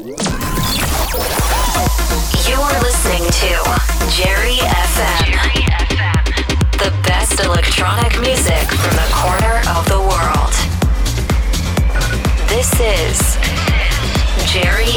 You're listening to Jerry FM. The best electronic music from the corner of the world. This is Jerry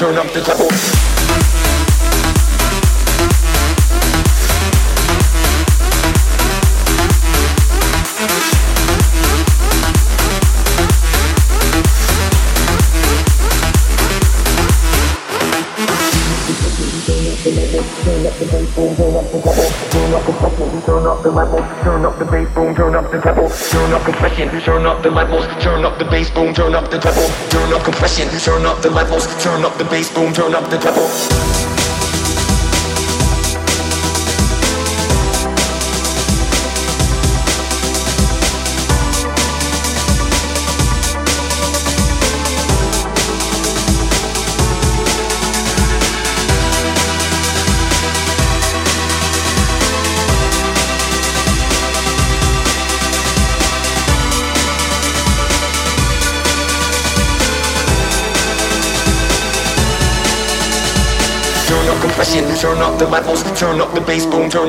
turn up the club.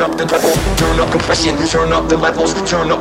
Turn up the treble, turn up compression, turn up the levels, turn up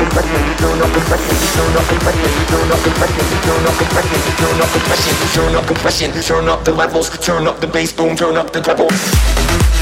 turn up the levels, turn up the bass, boom, turn up the treble.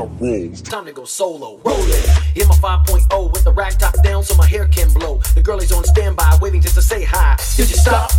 on a roll. It's time to go solo. Rolling. Hit my 5.0 with the rack top down so my hair can blow. The girl is on standby waiting just to say hi. Did you stop?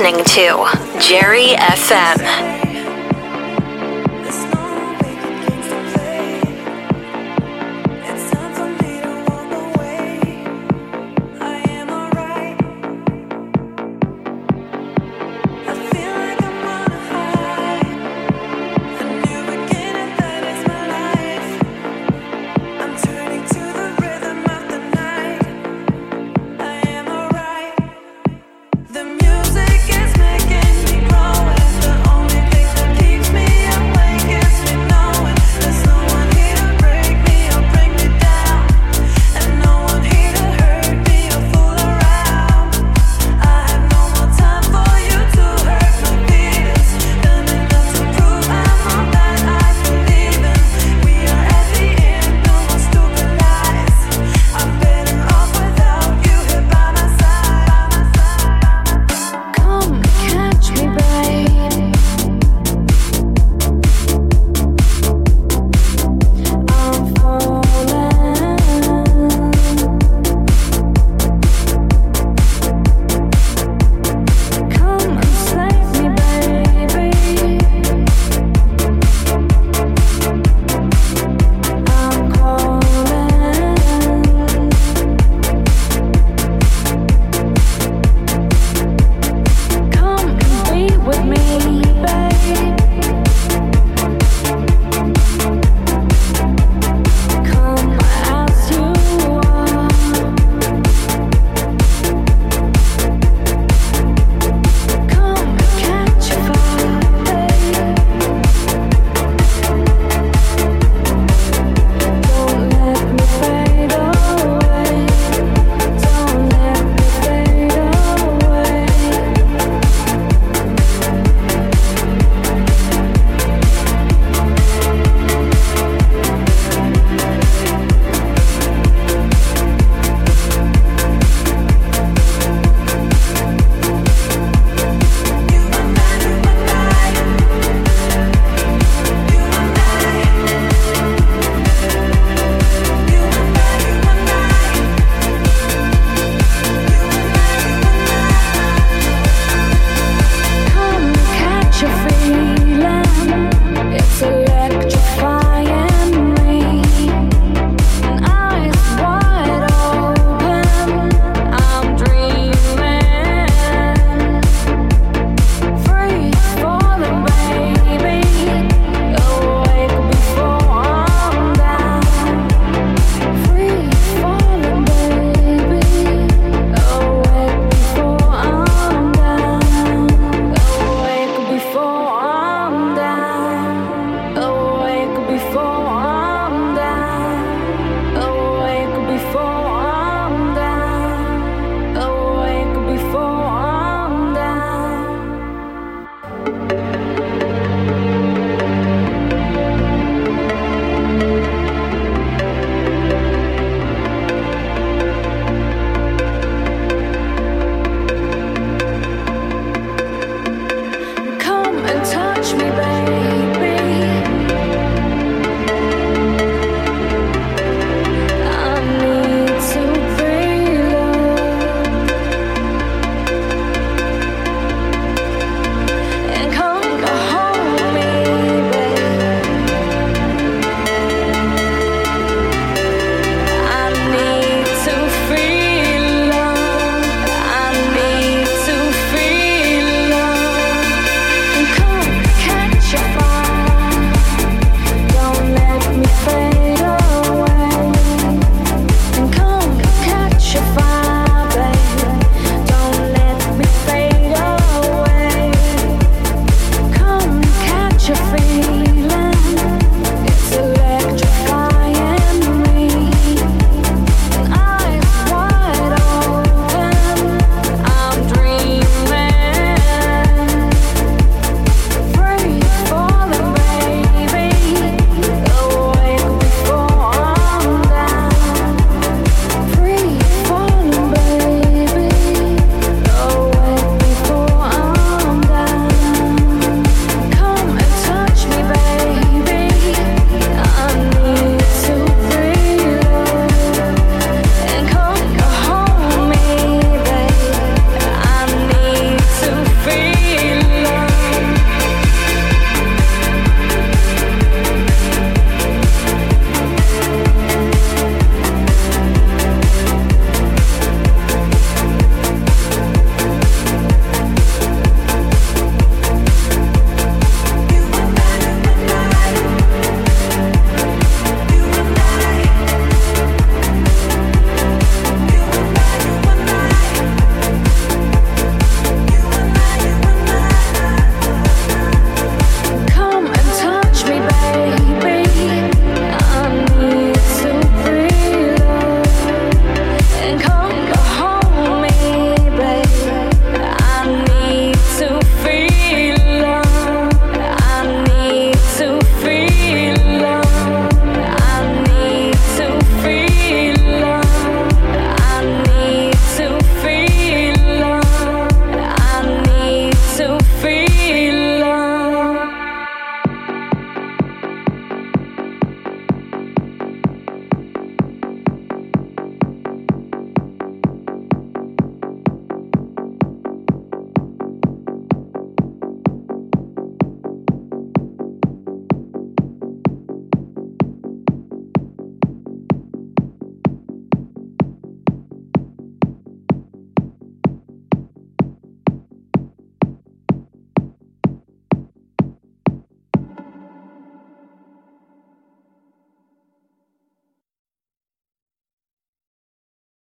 Listening to Jerry FM.